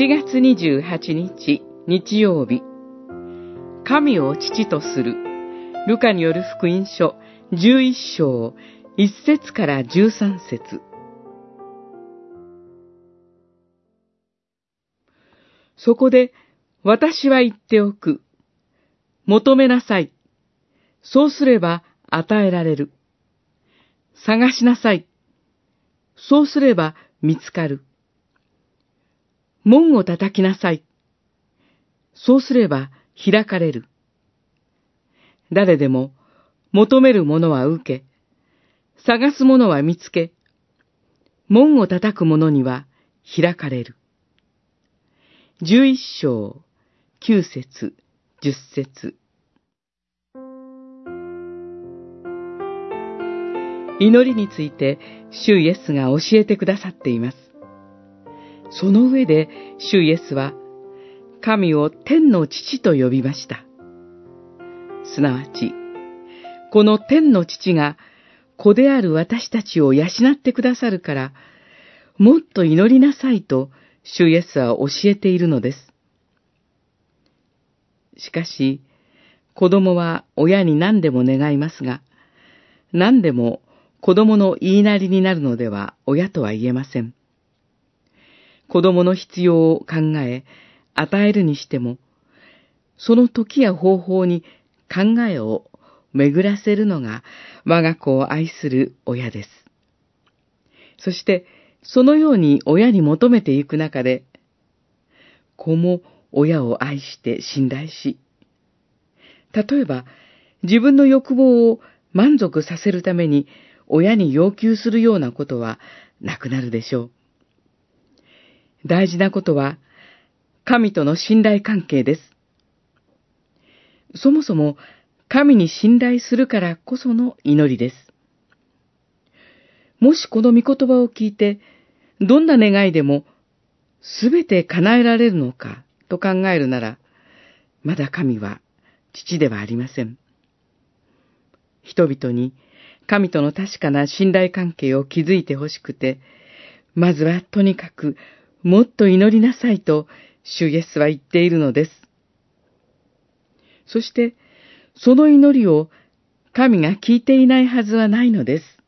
7月28日日曜日神を父とするルカによる福音書11章1節から13節そこで私は言っておく。求めなさい。そうすれば与えられる。探しなさい。そうすれば見つかる。門を叩きなさい。そうすれば開かれる。誰でも求めるものは受け、探すものは見つけ、門を叩く者には開かれる。十一章、九節、十節。祈りについて、主イエスが教えてくださっています。その上で、主イエスは、神を天の父と呼びました。すなわち、この天の父が、子である私たちを養ってくださるから、もっと祈りなさいと、主イエスは教えているのです。しかし、子供は親に何でも願いますが、何でも子供の言いなりになるのでは親とは言えません。子供の必要を考え、与えるにしても、その時や方法に考えを巡らせるのが我が子を愛する親です。そして、そのように親に求めていく中で、子も親を愛して信頼し、例えば自分の欲望を満足させるために親に要求するようなことはなくなるでしょう。大事なことは、神との信頼関係です。そもそも、神に信頼するからこその祈りです。もしこの御言葉を聞いて、どんな願いでもすべて叶えられるのかと考えるなら、まだ神は父ではありません。人々に神との確かな信頼関係を築いてほしくて、まずはとにかくもっと祈りなさいと主イエスは言っているのです。そして、その祈りを神が聞いていないはずはないのです。